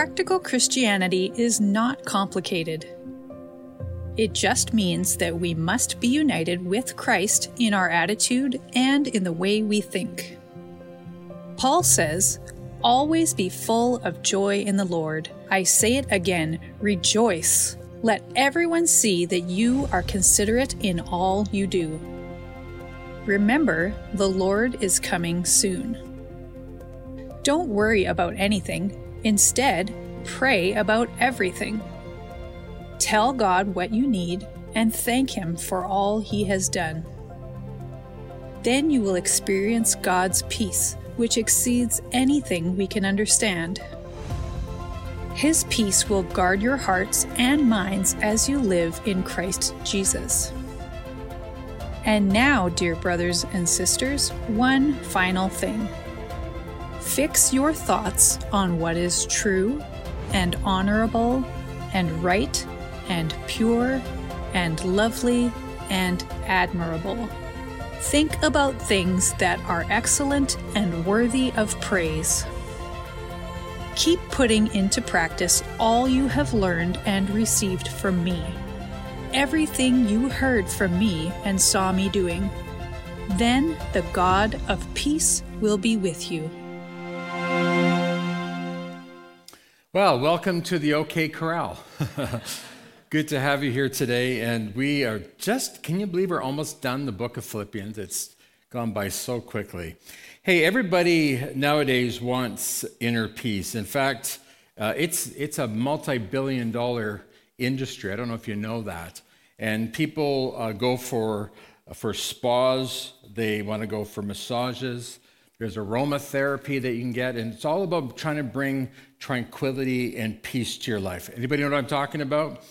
Practical Christianity is not complicated. It just means that we must be united with Christ in our attitude and in the way we think. Paul says, Always be full of joy in the Lord. I say it again, rejoice. Let everyone see that you are considerate in all you do. Remember, the Lord is coming soon. Don't worry about anything. Instead, pray about everything. Tell God what you need and thank Him for all He has done. Then you will experience God's peace, which exceeds anything we can understand. His peace will guard your hearts and minds as you live in Christ Jesus. And now, dear brothers and sisters, one final thing. Fix your thoughts on what is true and honorable and right and pure and lovely and admirable. Think about things that are excellent and worthy of praise. Keep putting into practice all you have learned and received from me. Everything you heard from me and saw me doing. Then the God of peace will be with you. Well, welcome to the OK Corral. Good to have you here today. And we are just, can you believe we're almost done the book of Philippians? It's gone by so quickly. Hey, everybody nowadays wants inner peace. In fact, uh, it's, it's a multi billion dollar industry. I don't know if you know that. And people uh, go for, for spas, they want to go for massages. There's aromatherapy that you can get, and it's all about trying to bring tranquility and peace to your life. Anybody know what I'm talking about?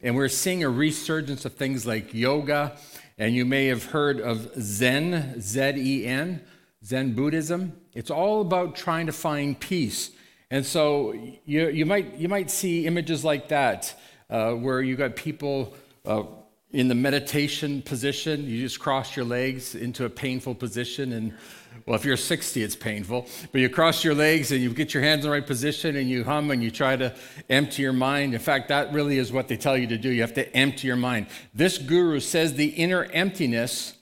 And we're seeing a resurgence of things like yoga, and you may have heard of Zen, Z E N. Zen Buddhism. It's all about trying to find peace. And so you, you, might, you might see images like that, uh, where you got people uh, in the meditation position. You just cross your legs into a painful position. And well, if you're 60, it's painful. But you cross your legs and you get your hands in the right position and you hum and you try to empty your mind. In fact, that really is what they tell you to do. You have to empty your mind. This guru says the inner emptiness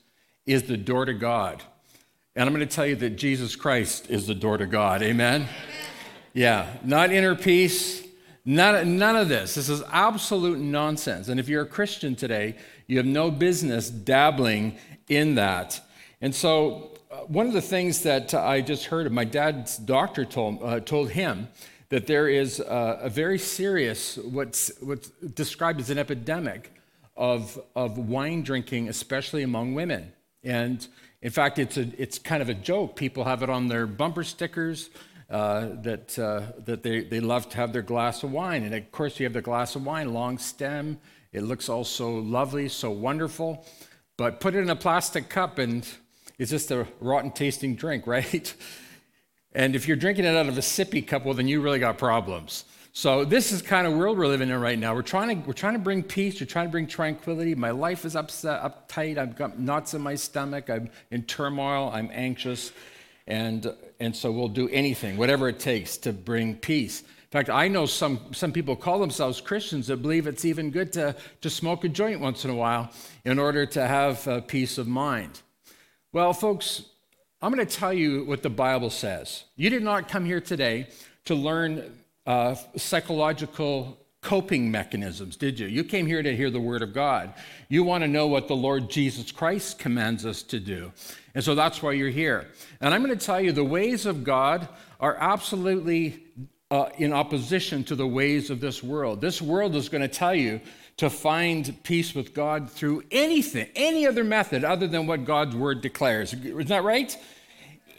is the door to God. And I'm going to tell you that Jesus Christ is the door to God. Amen? Amen. Yeah, not inner peace, none, none of this. This is absolute nonsense. And if you're a Christian today, you have no business dabbling in that. And so, uh, one of the things that I just heard of my dad's doctor told, uh, told him that there is a, a very serious, what's, what's described as an epidemic of, of wine drinking, especially among women. And in fact, it's, a, it's kind of a joke. People have it on their bumper stickers uh, that, uh, that they, they love to have their glass of wine. And of course, you have the glass of wine, long stem. It looks all so lovely, so wonderful. But put it in a plastic cup and it's just a rotten tasting drink, right? and if you're drinking it out of a sippy cup, well, then you really got problems. So this is kind of world we're living in right now. We're trying to we're trying to bring peace. We're trying to bring tranquility. My life is upset, uptight. I've got knots in my stomach. I'm in turmoil. I'm anxious, and and so we'll do anything, whatever it takes, to bring peace. In fact, I know some some people call themselves Christians that believe it's even good to to smoke a joint once in a while in order to have uh, peace of mind. Well, folks, I'm going to tell you what the Bible says. You did not come here today to learn uh, psychological coping mechanisms, did you? You came here to hear the Word of God. You want to know what the Lord Jesus Christ commands us to do. And so that's why you're here. And I'm going to tell you the ways of God are absolutely uh, in opposition to the ways of this world. This world is going to tell you to find peace with God through anything, any other method other than what God's Word declares. Isn't that right?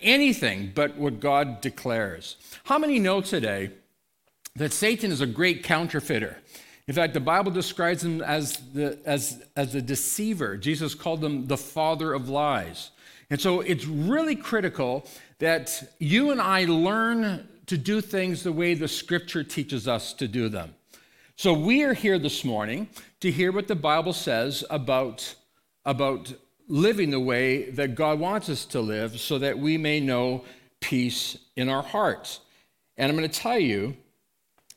Anything but what God declares. How many know today? That Satan is a great counterfeiter. In fact, the Bible describes him as, the, as, as a deceiver. Jesus called him the father of lies. And so it's really critical that you and I learn to do things the way the scripture teaches us to do them. So we are here this morning to hear what the Bible says about, about living the way that God wants us to live so that we may know peace in our hearts. And I'm going to tell you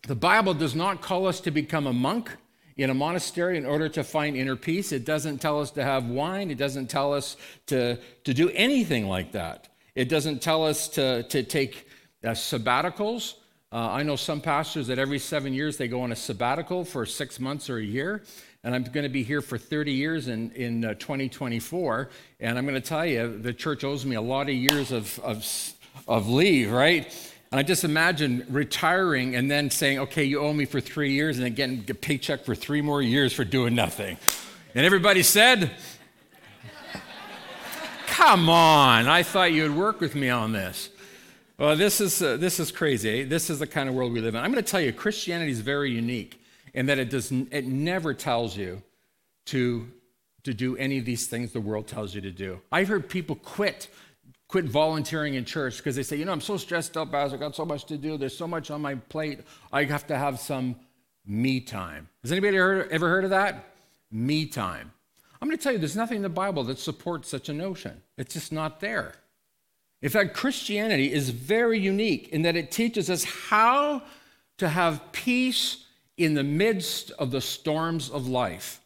The Bible does not call us to become a monk in a monastery in order to find inner peace. It doesn't tell us to have wine. It doesn't tell us to, to do anything like that. It doesn't tell us to, to take uh, sabbaticals. Uh, I know some pastors that every seven years they go on a sabbatical for six months or a year. And I'm going to be here for 30 years in, in uh, 2024. And I'm going to tell you, the church owes me a lot of years of, of, of leave, right? And I just imagine retiring and then saying, okay, you owe me for three years, and then getting a paycheck for three more years for doing nothing. And everybody said, come on, I thought you would work with me on this. Well, this is, uh, this is crazy. This is the kind of world we live in. I'm going to tell you, Christianity is very unique in that it, does, it never tells you to, to do any of these things the world tells you to do. I've heard people quit quit volunteering in church because they say, you know, I'm so stressed out, Pastor. I got so much to do. There's so much on my plate. I have to have some me time. Has anybody heard, ever heard of that? Me time. I'm going to tell you, there's nothing in the Bible that supports such a notion. It's just not there. In fact, Christianity is very unique in that it teaches us how to have peace in the midst of the storms of life.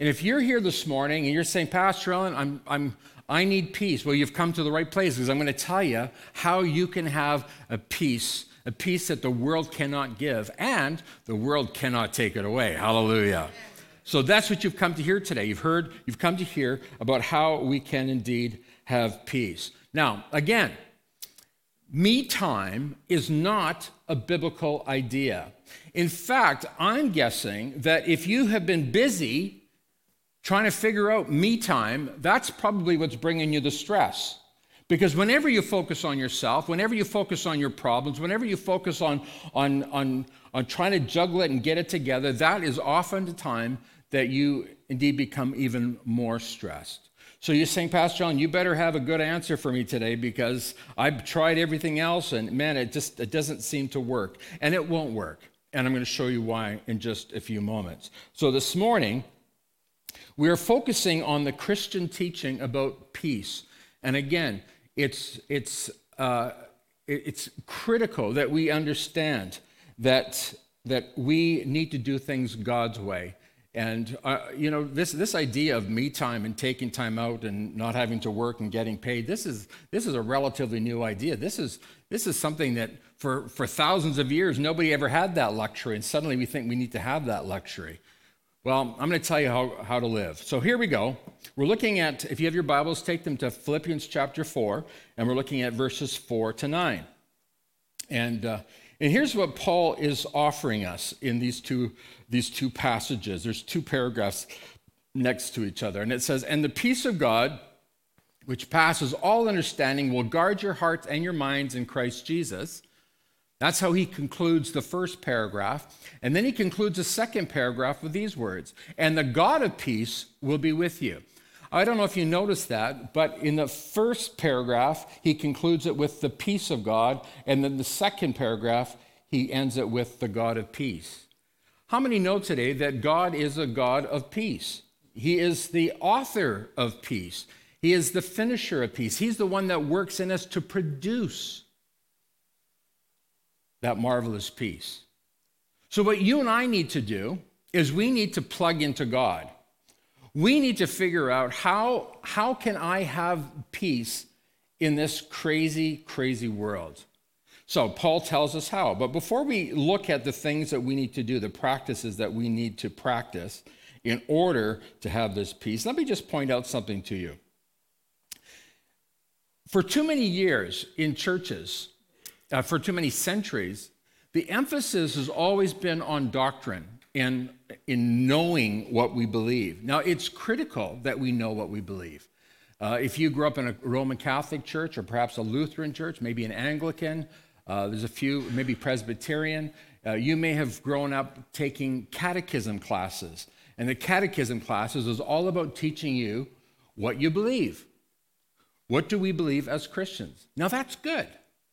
And if you're here this morning and you're saying, Pastor Allen, I'm, I'm, I need peace. Well, you've come to the right place because I'm going to tell you how you can have a peace, a peace that the world cannot give and the world cannot take it away. Hallelujah. So that's what you've come to hear today. You've heard, you've come to hear about how we can indeed have peace. Now, again, me time is not a biblical idea. In fact, I'm guessing that if you have been busy trying to figure out me time, that's probably what's bringing you the stress. Because whenever you focus on yourself, whenever you focus on your problems, whenever you focus on, on, on, on trying to juggle it and get it together, that is often the time that you indeed become even more stressed. So you're saying, Pastor John, you better have a good answer for me today because I've tried everything else and man, it just it doesn't seem to work. And it won't work. And I'm going to show you why in just a few moments. So this morning, we are focusing on the Christian teaching about peace. And again, it's, it's, uh, it's critical that we understand that, that we need to do things God's way. And, uh, you know, this, this idea of me time and taking time out and not having to work and getting paid, this is, this is a relatively new idea. This is, this is something that for, for thousands of years, nobody ever had that luxury. And suddenly we think we need to have that luxury. Well, I'm going to tell you how, how to live. So here we go. We're looking at, if you have your Bibles, take them to Philippians chapter 4, and we're looking at verses 4 to 9. And, uh, and here's what Paul is offering us in these two, these two passages. There's two paragraphs next to each other. And it says, And the peace of God, which passes all understanding, will guard your hearts and your minds in Christ Jesus. That's how he concludes the first paragraph. And then he concludes the second paragraph with these words And the God of peace will be with you. I don't know if you noticed that, but in the first paragraph, he concludes it with the peace of God. And then the second paragraph, he ends it with the God of peace. How many know today that God is a God of peace? He is the author of peace, He is the finisher of peace. He's the one that works in us to produce that marvelous peace. So, what you and I need to do is we need to plug into God. We need to figure out how, how can I have peace in this crazy, crazy world? So, Paul tells us how. But before we look at the things that we need to do, the practices that we need to practice in order to have this peace, let me just point out something to you. For too many years in churches, uh, for too many centuries, the emphasis has always been on doctrine and in knowing what we believe. Now, it's critical that we know what we believe. Uh, if you grew up in a Roman Catholic church or perhaps a Lutheran church, maybe an Anglican, uh, there's a few, maybe Presbyterian, uh, you may have grown up taking catechism classes. And the catechism classes is all about teaching you what you believe. What do we believe as Christians? Now, that's good.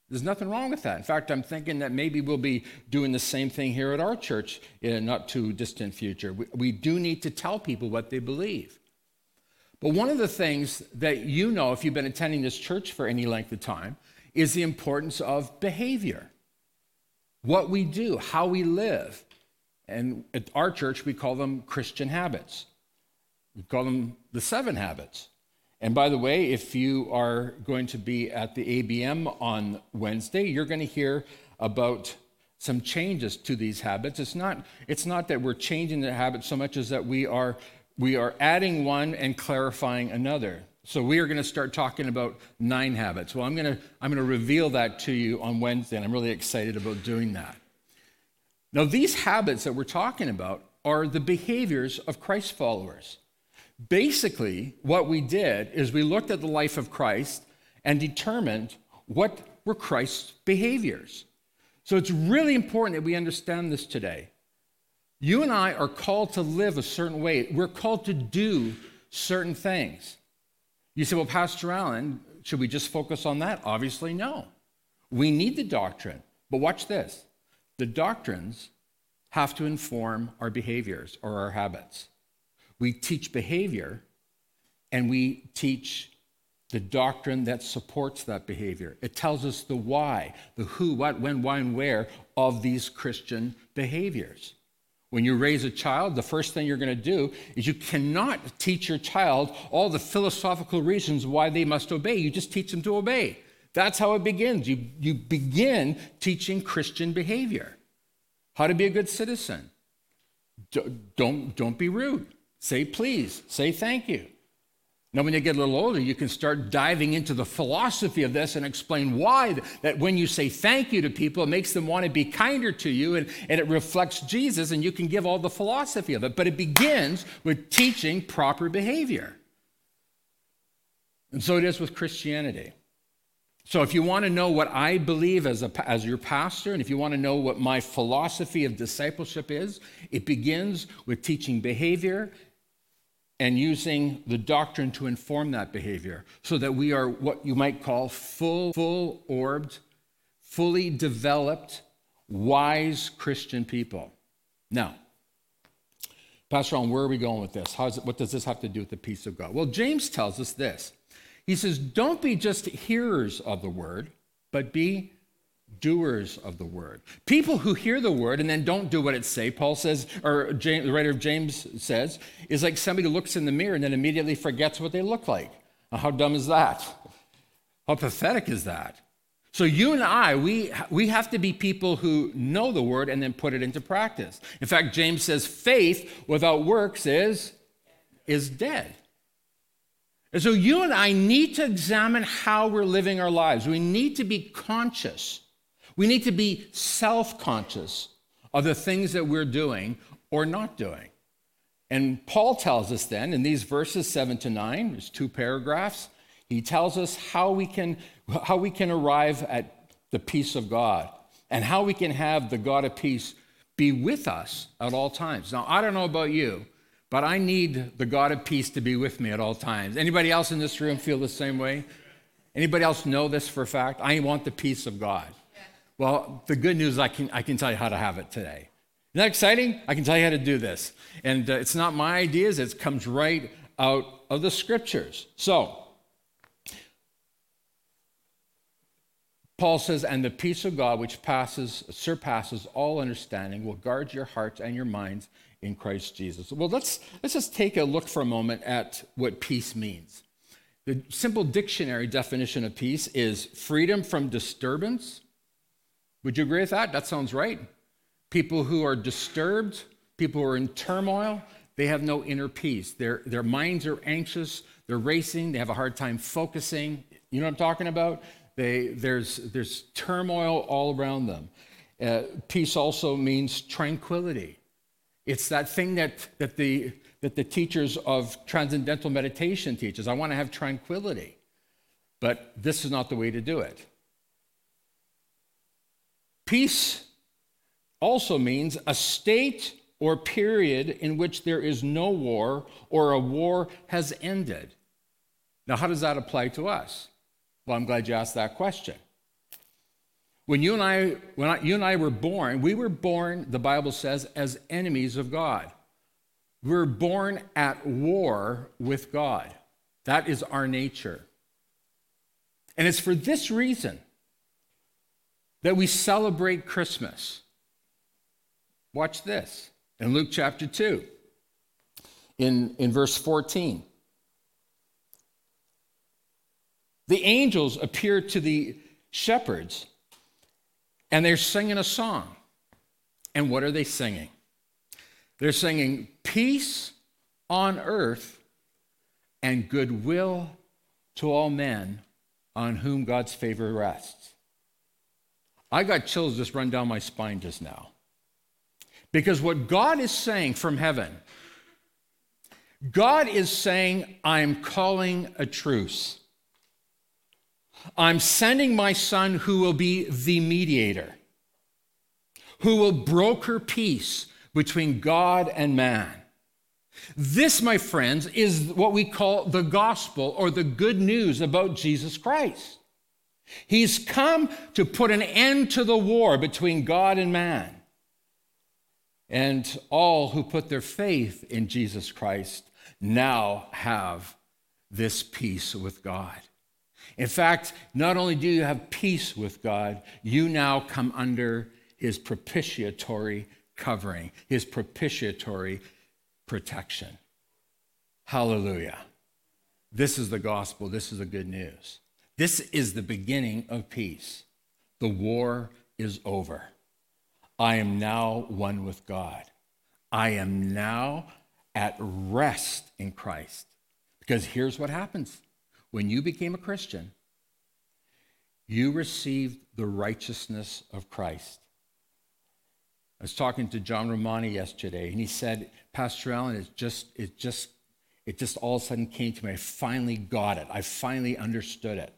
There's nothing wrong with that. In fact, I'm thinking that maybe we'll be doing the same thing here at our church in a not too distant future. We, we, do need to tell people what they believe. But one of the things that you know, if you've been attending this church for any length of time, is the importance of behavior. what we do, how we live. And at our church, we call them Christian habits. We call them the seven habits. And by the way, if you are going to be at the ABM on Wednesday, you're going to hear about some changes to these habits. It's not, it's not that we're changing the habits so much as that we are, we are adding one and clarifying another. So we are going to start talking about nine habits. Well, I'm going to, I'm going to reveal that to you on Wednesday, and I'm really excited about doing that. Now, these habits that we're talking about are the behaviors of Christ followers. Basically, what we did is we looked at the life of Christ and determined what were Christ's behaviors. So it's really important that we understand this today. You and I are called to live a certain way, we're called to do certain things. You say, well, Pastor Allen, should we just focus on that? Obviously, no. We need the doctrine. But watch this the doctrines have to inform our behaviors or our habits. We teach behavior and we teach the doctrine that supports that behavior. It tells us the why, the who, what, when, why, and where of these Christian behaviors. When you raise a child, the first thing you're going to do is you cannot teach your child all the philosophical reasons why they must obey. You just teach them to obey. That's how it begins. You, you begin teaching Christian behavior, how to be a good citizen. Don't, don't be rude. Say please. Say thank you. Now, when you get a little older, you can start diving into the philosophy of this and explain why that when you say thank you to people, it makes them want to be kinder to you and, and it reflects Jesus, and you can give all the philosophy of it. But it begins with teaching proper behavior. And so it is with Christianity. So, if you want to know what I believe as, a, as your pastor, and if you want to know what my philosophy of discipleship is, it begins with teaching behavior and using the doctrine to inform that behavior so that we are what you might call full, full orbed, fully developed, wise Christian people. Now, Pastor on where are we going with this? It, what does this have to do with the peace of God? Well, James tells us this. He says, Don't be just hearers of the word, but be doers of the word. People who hear the word and then don't do what it say, Paul says, or James, the writer of James says, is like somebody who looks in the mirror and then immediately forgets what they look like. Now, how dumb is that? How pathetic is that? So you and I, we, we have to be people who know the word and then put it into practice. In fact, James says faith without works is, is dead. And so you and I need to examine how we're living our lives. We need to be conscious we need to be self conscious of the things that we're doing or not doing. And Paul tells us then in these verses 7 to 9, there's two paragraphs, he tells us how we can, how we can arrive at the peace of God and how we can have the God of peace be with us at all times. Now, I don't know about you, but I need the God of peace to be with me at all times. Anybody else in this room feel the same way? Anybody else know this for a fact? I want the peace of God. Well, the good news is I can, I can tell you how to have it today. Isn't that exciting? I can tell you how to do this. And uh, it's not my ideas, it comes right out of the scriptures. So, Paul says, and the peace of God, which passes, surpasses all understanding, will guard your hearts and your minds in Christ Jesus. Well, let's, let's just take a look for a moment at what peace means. The simple dictionary definition of peace is freedom from disturbance, would you agree with that? That sounds right. People who are disturbed, people who are in turmoil, they have no inner peace. Their, their minds are anxious, they're racing, they have a hard time focusing. You know what I'm talking about? They, there's, there's turmoil all around them. Uh, peace also means tranquility. It's that thing that, that, the, that the teachers of transcendental meditation teaches. I want to have tranquility. But this is not the way to do it. Peace also means a state or period in which there is no war or a war has ended. Now, how does that apply to us? Well, I'm glad you asked that question. When you and I, when I, you and I were born, we were born, the Bible says, as enemies of God. We were born at war with God. That is our nature. And it's for this reason that we celebrate Christmas. Watch this in Luke chapter 2, in, in verse 14. The angels appear to the shepherds and they're singing a song. And what are they singing? They're singing peace on earth and goodwill to all men on whom God's favor rests. I got chills just run down my spine just now. Because what God is saying from heaven, God is saying, I'm calling a truce. I'm sending my son who will be the mediator, who will broker peace between God and man. This, my friends, is what we call the gospel or the good news about Jesus Christ. He's come to put an end to the war between God and man. And all who put their faith in Jesus Christ now have this peace with God. In fact, not only do you have peace with God, you now come under his propitiatory covering, his propitiatory protection. Hallelujah. This is the gospel. This is the good news. This is the beginning of peace. The war is over. I am now one with God. I am now at rest in Christ. Because here's what happens when you became a Christian, you received the righteousness of Christ. I was talking to John Romani yesterday, and he said, Pastor Allen, it just, it just, it just all of a sudden came to me. I finally got it. I finally understood it.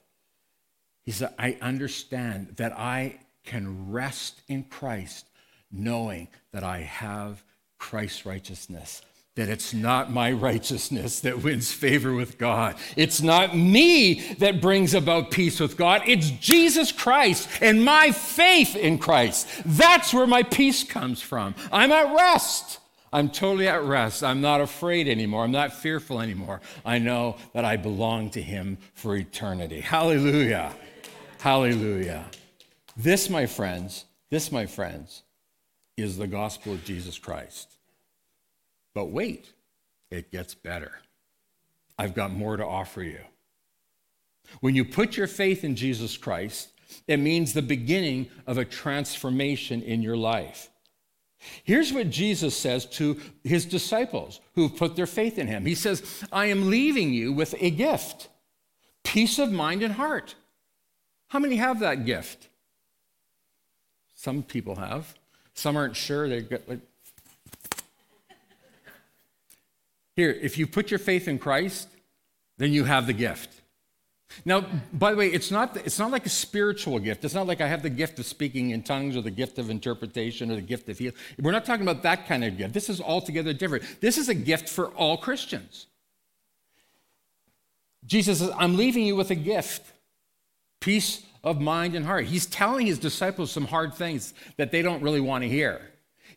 He said, I understand that I can rest in Christ knowing that I have Christ's righteousness that it's not my righteousness that wins favor with God. It's not me that brings about peace with God. It's Jesus Christ and my faith in Christ. That's where my peace comes from. I'm at rest. I'm totally at rest. I'm not afraid anymore. I'm not fearful anymore. I know that I belong to Him for eternity. Hallelujah. Hallelujah. This, my friends, this, my friends, is the gospel of Jesus Christ. But wait, it gets better. I've got more to offer you. When you put your faith in Jesus Christ, it means the beginning of a transformation in your life. Here's what Jesus says to his disciples who've put their faith in him. He says, I am leaving you with a gift peace of mind and heart. How many have that gift? Some people have. Some aren't sure. They get like, Here, if you put your faith in Christ, then you have the gift. Now, by the way, it's not, it's not like a spiritual gift. It's not like I have the gift of speaking in tongues or the gift of interpretation or the gift of healing. We're not talking about that kind of gift. This is altogether different. This is a gift for all Christians. Jesus says, I'm leaving you with a gift peace of mind and heart. He's telling his disciples some hard things that they don't really want to hear.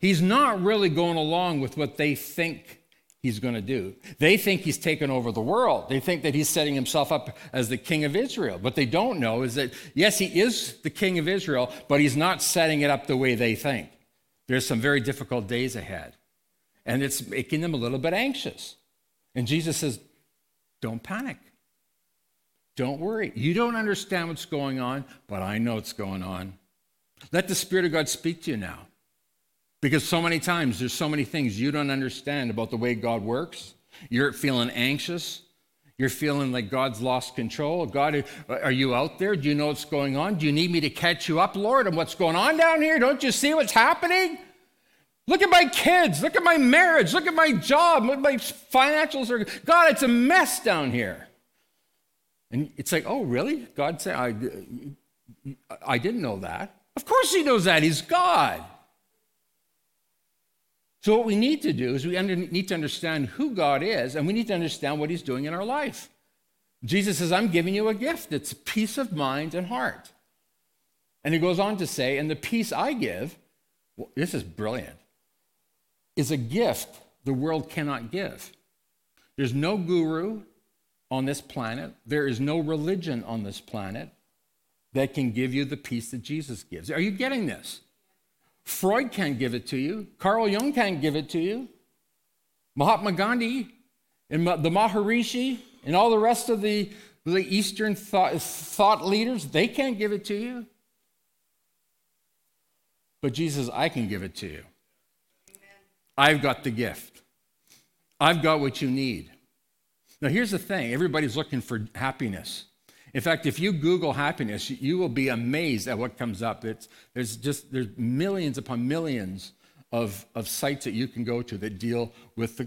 He's not really going along with what they think he's going to do. They think he's taken over the world. They think that he's setting himself up as the king of Israel. What they don't know is that, yes, he is the king of Israel, but he's not setting it up the way they think. There's some very difficult days ahead. And it's making them a little bit anxious. And Jesus says, Don't panic. Don't worry. You don't understand what's going on, but I know what's going on. Let the Spirit of God speak to you now. Because so many times there's so many things you don't understand about the way God works. You're feeling anxious. You're feeling like God's lost control. God, are you out there? Do you know what's going on? Do you need me to catch you up, Lord, on what's going on down here? Don't you see what's happening? Look at my kids. Look at my marriage. Look at my job. Look at my financials. Are, God, it's a mess down here. And it's like, oh, really? God said, I, I didn't know that. Of course he knows that. He's God. So, what we need to do is we under, need to understand who God is, and we need to understand what He's doing in our life. Jesus says, I'm giving you a gift. It's peace of mind and heart. And he goes on to say, and the peace I give, well, this is brilliant, is a gift the world cannot give. There's no guru on this planet, there is no religion on this planet that can give you the peace that Jesus gives. Are you getting this? Freud can't give it to you. Carl Jung can't give it to you. Mahatma Gandhi and the Maharishi and all the rest of the, the Eastern thought, thought leaders, they can't give it to you. But Jesus, I can give it to you. I've got the gift. I've got what you need. Now, here's the thing everybody's looking for happiness. In fact, if you Google happiness, you will be amazed at what comes up. It's, there's just there's millions upon millions of, of sites that you can go to that deal with the